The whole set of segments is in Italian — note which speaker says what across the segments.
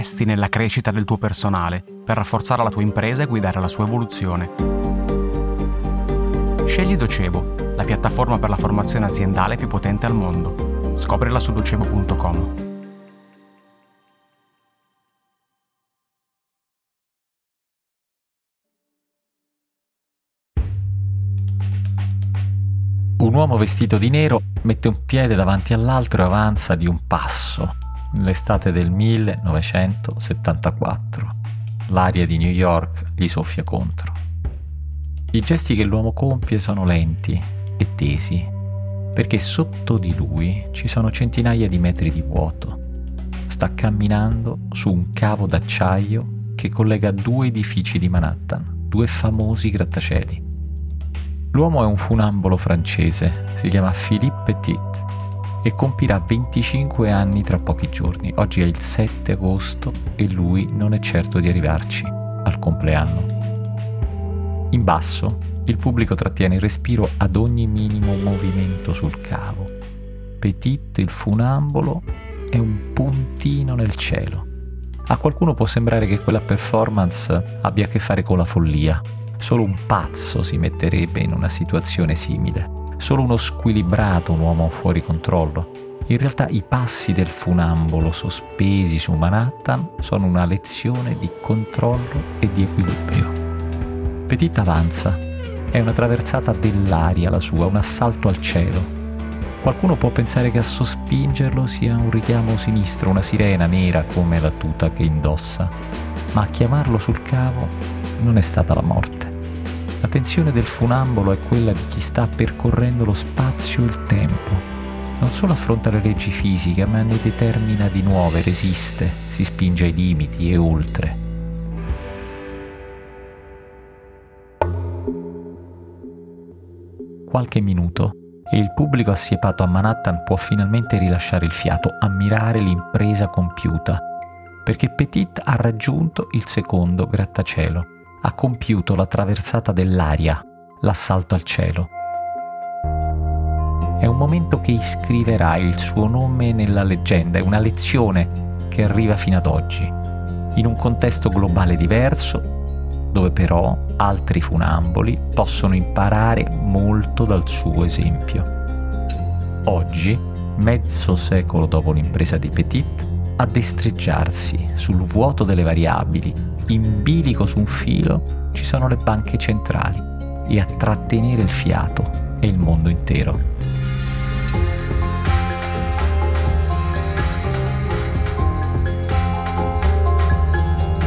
Speaker 1: investi nella crescita del tuo personale per rafforzare la tua impresa e guidare la sua evoluzione. Scegli Docebo, la piattaforma per la formazione aziendale più potente al mondo. Scoprila su docebo.com.
Speaker 2: Un uomo vestito di nero mette un piede davanti all'altro e avanza di un passo l'estate del 1974. L'aria di New York gli soffia contro. I gesti che l'uomo compie sono lenti e tesi, perché sotto di lui ci sono centinaia di metri di vuoto. Sta camminando su un cavo d'acciaio che collega due edifici di Manhattan, due famosi grattacieli. L'uomo è un funambolo francese, si chiama Philippe Petit e compirà 25 anni tra pochi giorni. Oggi è il 7 agosto e lui non è certo di arrivarci al compleanno. In basso il pubblico trattiene il respiro ad ogni minimo movimento sul cavo. Petit, il funambolo, è un puntino nel cielo. A qualcuno può sembrare che quella performance abbia a che fare con la follia. Solo un pazzo si metterebbe in una situazione simile solo uno squilibrato, un uomo fuori controllo. In realtà i passi del funambolo sospesi su Manhattan sono una lezione di controllo e di equilibrio. Petit avanza, è una traversata dell'aria la sua, un assalto al cielo. Qualcuno può pensare che a sospingerlo sia un richiamo sinistro, una sirena nera come la tuta che indossa, ma a chiamarlo sul cavo non è stata la morte. La tensione del funambolo è quella di chi sta percorrendo lo spazio e il tempo. Non solo affronta le leggi fisiche, ma ne determina di nuove, resiste, si spinge ai limiti e oltre. Qualche minuto e il pubblico assiepato a Manhattan può finalmente rilasciare il fiato, ammirare l'impresa compiuta, perché Petit ha raggiunto il secondo grattacielo ha compiuto la traversata dell'aria, l'assalto al cielo. È un momento che iscriverà il suo nome nella leggenda, è una lezione che arriva fino ad oggi, in un contesto globale diverso, dove però altri funamboli possono imparare molto dal suo esempio. Oggi, mezzo secolo dopo l'impresa di Petit, a destreggiarsi sul vuoto delle variabili in bilico su un filo ci sono le banche centrali e a trattenere il fiato è il mondo intero.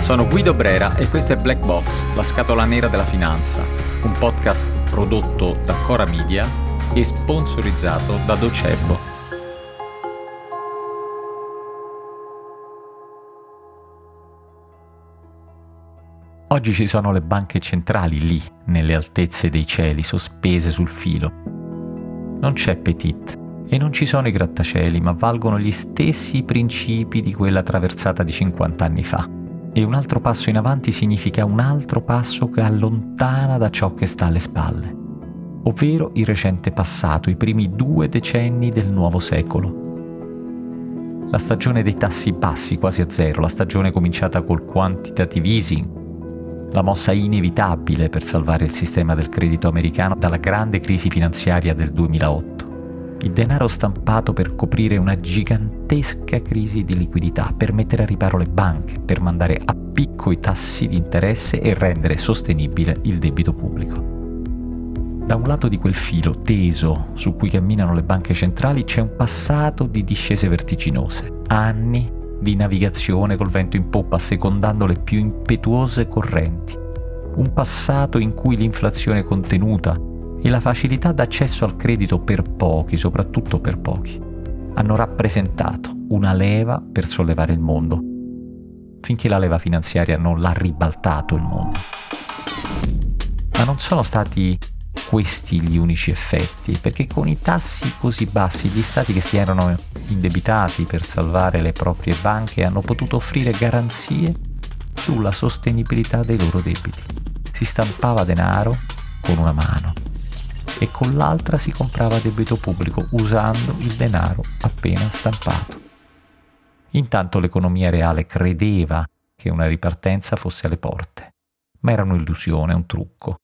Speaker 2: Sono Guido Brera e questo è Black Box, la scatola nera della finanza, un podcast prodotto da Cora Media e sponsorizzato da Docebo. Oggi ci sono le banche centrali lì, nelle altezze dei cieli, sospese sul filo. Non c'è Petit e non ci sono i grattacieli, ma valgono gli stessi principi di quella traversata di 50 anni fa. E un altro passo in avanti significa un altro passo che allontana da ciò che sta alle spalle, ovvero il recente passato, i primi due decenni del nuovo secolo. La stagione dei tassi bassi quasi a zero, la stagione cominciata col quantitative easing, la mossa inevitabile per salvare il sistema del credito americano dalla grande crisi finanziaria del 2008. Il denaro stampato per coprire una gigantesca crisi di liquidità, per mettere a riparo le banche, per mandare a picco i tassi di interesse e rendere sostenibile il debito pubblico. Da un lato di quel filo teso su cui camminano le banche centrali c'è un passato di discese vertiginose, anni di navigazione col vento in poppa, secondando le più impetuose correnti. Un passato in cui l'inflazione contenuta e la facilità d'accesso al credito per pochi, soprattutto per pochi, hanno rappresentato una leva per sollevare il mondo, finché la leva finanziaria non l'ha ribaltato il mondo. Ma non sono stati questi gli unici effetti, perché con i tassi così bassi gli stati che si erano indebitati per salvare le proprie banche hanno potuto offrire garanzie sulla sostenibilità dei loro debiti. Si stampava denaro con una mano e con l'altra si comprava debito pubblico usando il denaro appena stampato. Intanto l'economia reale credeva che una ripartenza fosse alle porte, ma era un'illusione, un trucco.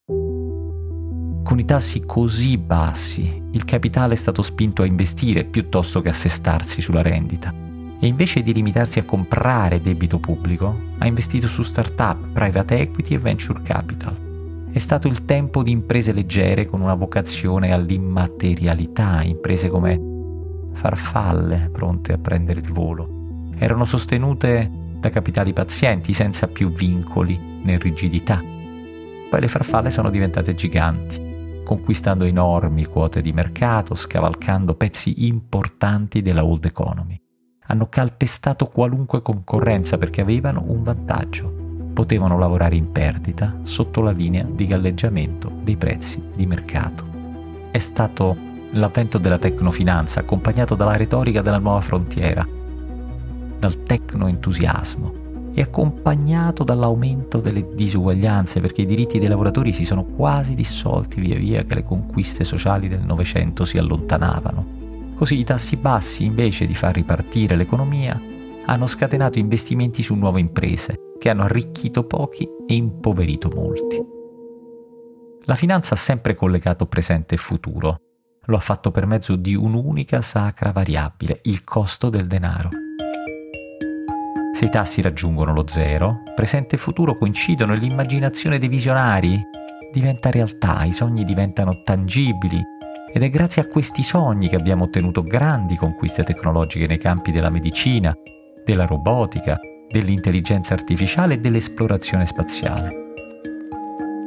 Speaker 2: Con i tassi così bassi, il capitale è stato spinto a investire piuttosto che assestarsi sulla rendita. E invece di limitarsi a comprare debito pubblico, ha investito su start-up, private equity e venture capital. È stato il tempo di imprese leggere con una vocazione all'immaterialità, imprese come farfalle pronte a prendere il volo. Erano sostenute da capitali pazienti, senza più vincoli né rigidità. Poi le farfalle sono diventate giganti conquistando enormi quote di mercato, scavalcando pezzi importanti della old economy. Hanno calpestato qualunque concorrenza perché avevano un vantaggio. Potevano lavorare in perdita sotto la linea di galleggiamento dei prezzi di mercato. È stato l'avvento della tecnofinanza accompagnato dalla retorica della nuova frontiera, dal tecnoentusiasmo, e accompagnato dall'aumento delle disuguaglianze perché i diritti dei lavoratori si sono quasi dissolti via via che le conquiste sociali del Novecento si allontanavano. Così i tassi bassi, invece di far ripartire l'economia, hanno scatenato investimenti su nuove imprese, che hanno arricchito pochi e impoverito molti. La finanza ha sempre collegato presente e futuro. Lo ha fatto per mezzo di un'unica sacra variabile, il costo del denaro. Se i tassi raggiungono lo zero, presente e futuro coincidono e l'immaginazione dei visionari diventa realtà, i sogni diventano tangibili ed è grazie a questi sogni che abbiamo ottenuto grandi conquiste tecnologiche nei campi della medicina, della robotica, dell'intelligenza artificiale e dell'esplorazione spaziale.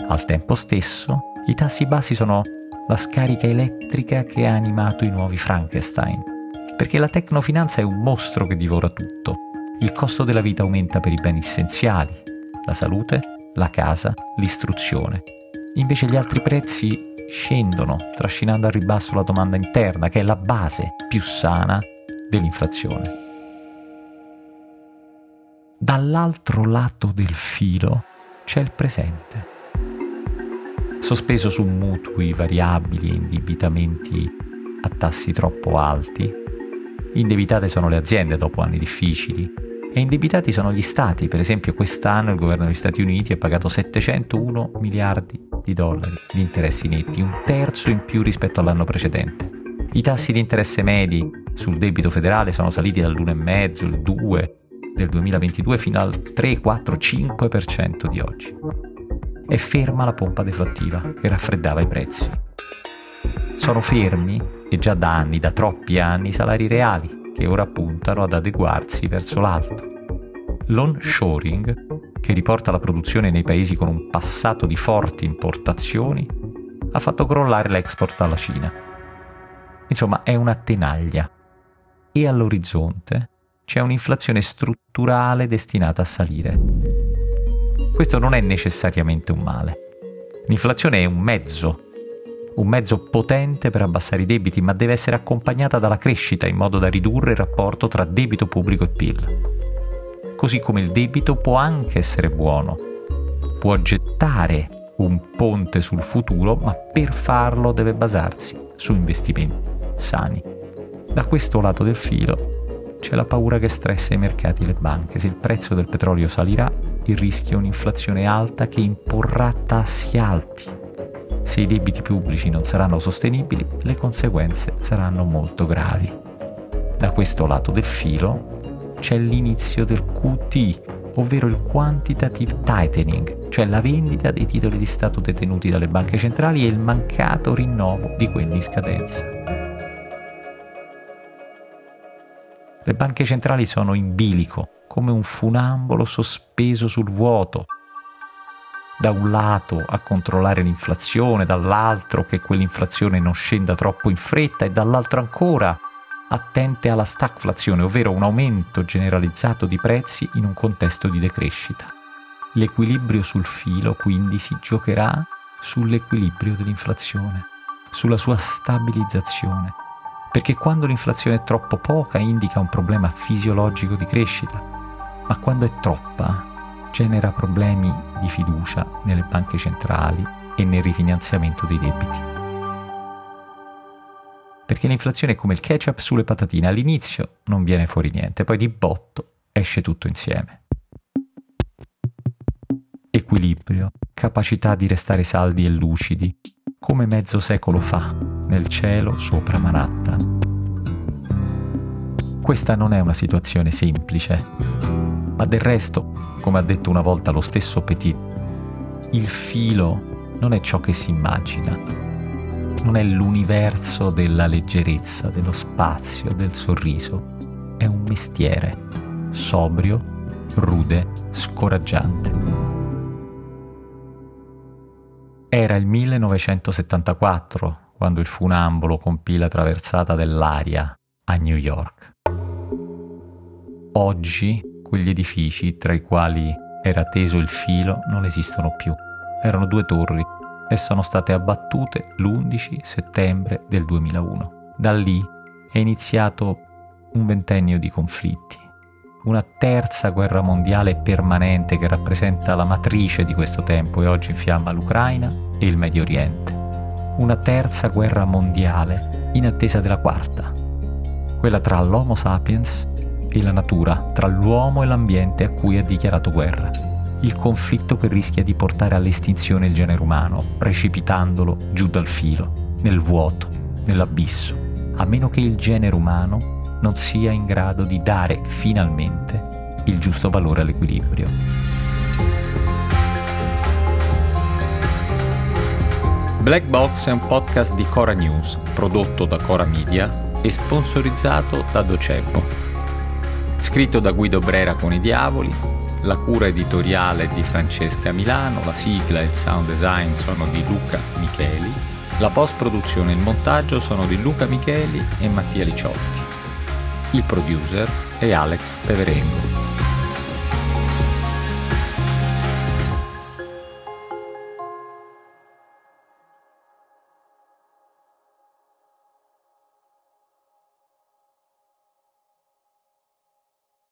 Speaker 2: Al tempo stesso, i tassi bassi sono la scarica elettrica che ha animato i nuovi Frankenstein, perché la tecnofinanza è un mostro che divora tutto il costo della vita aumenta per i beni essenziali, la salute, la casa, l'istruzione. Invece gli altri prezzi scendono, trascinando al ribasso la domanda interna, che è la base più sana dell'inflazione. Dall'altro lato del filo c'è il presente. Sospeso su mutui variabili e indebitamenti a tassi troppo alti, indebitate sono le aziende dopo anni difficili, e indebitati sono gli stati. Per esempio quest'anno il governo degli Stati Uniti ha pagato 701 miliardi di dollari di interessi netti, un terzo in più rispetto all'anno precedente. I tassi di interesse medi sul debito federale sono saliti dall'1,5, il 2 del 2022 fino al 3, 4, 5% di oggi. È ferma la pompa deflattiva che raffreddava i prezzi. Sono fermi, e già da anni, da troppi anni, i salari reali, che ora puntano ad adeguarsi verso l'alto. L'onshoring, che riporta la produzione nei paesi con un passato di forti importazioni, ha fatto crollare l'export alla Cina. Insomma, è una tenaglia. E all'orizzonte c'è un'inflazione strutturale destinata a salire. Questo non è necessariamente un male. L'inflazione è un mezzo un mezzo potente per abbassare i debiti, ma deve essere accompagnata dalla crescita in modo da ridurre il rapporto tra debito pubblico e PIL. Così come il debito può anche essere buono, può gettare un ponte sul futuro, ma per farlo deve basarsi su investimenti sani. Da questo lato del filo c'è la paura che stressa i mercati e le banche. Se il prezzo del petrolio salirà, il rischio è un'inflazione alta che imporrà tassi alti se i debiti pubblici non saranno sostenibili, le conseguenze saranno molto gravi. Da questo lato del filo c'è l'inizio del QT, ovvero il quantitative tightening, cioè la vendita dei titoli di Stato detenuti dalle banche centrali e il mancato rinnovo di quelli in scadenza. Le banche centrali sono in bilico, come un funambolo sospeso sul vuoto, da un lato a controllare l'inflazione, dall'altro che quell'inflazione non scenda troppo in fretta e dall'altro ancora attente alla stagflazione, ovvero un aumento generalizzato di prezzi in un contesto di decrescita. L'equilibrio sul filo quindi si giocherà sull'equilibrio dell'inflazione, sulla sua stabilizzazione, perché quando l'inflazione è troppo poca indica un problema fisiologico di crescita, ma quando è troppa genera problemi di fiducia nelle banche centrali e nel rifinanziamento dei debiti. Perché l'inflazione è come il ketchup sulle patatine, all'inizio non viene fuori niente, poi di botto esce tutto insieme. Equilibrio, capacità di restare saldi e lucidi, come mezzo secolo fa, nel cielo sopra Manhattan. Questa non è una situazione semplice, ma del resto, come ha detto una volta lo stesso Petit, il filo non è ciò che si immagina, non è l'universo della leggerezza, dello spazio, del sorriso, è un mestiere, sobrio, rude, scoraggiante. Era il 1974 quando il funambolo compì la traversata dell'aria a New York. Oggi quegli edifici tra i quali era teso il filo non esistono più. Erano due torri e sono state abbattute l'11 settembre del 2001. Da lì è iniziato un ventennio di conflitti, una terza guerra mondiale permanente che rappresenta la matrice di questo tempo e oggi infiamma l'Ucraina e il Medio Oriente. Una terza guerra mondiale in attesa della quarta, quella tra l'Homo sapiens e la natura, tra l'uomo e l'ambiente a cui ha dichiarato guerra. Il conflitto che rischia di portare all'estinzione il genere umano, precipitandolo giù dal filo, nel vuoto, nell'abisso, a meno che il genere umano non sia in grado di dare finalmente il giusto valore all'equilibrio. Black Box è un podcast di Cora News, prodotto da Cora Media e sponsorizzato da Docebo Scritto da Guido Brera con i Diavoli, la cura editoriale di Francesca Milano, la sigla e il sound design sono di Luca Micheli, la post-produzione e il montaggio sono di Luca Micheli e Mattia Liciotti. Il producer è Alex Peverengo.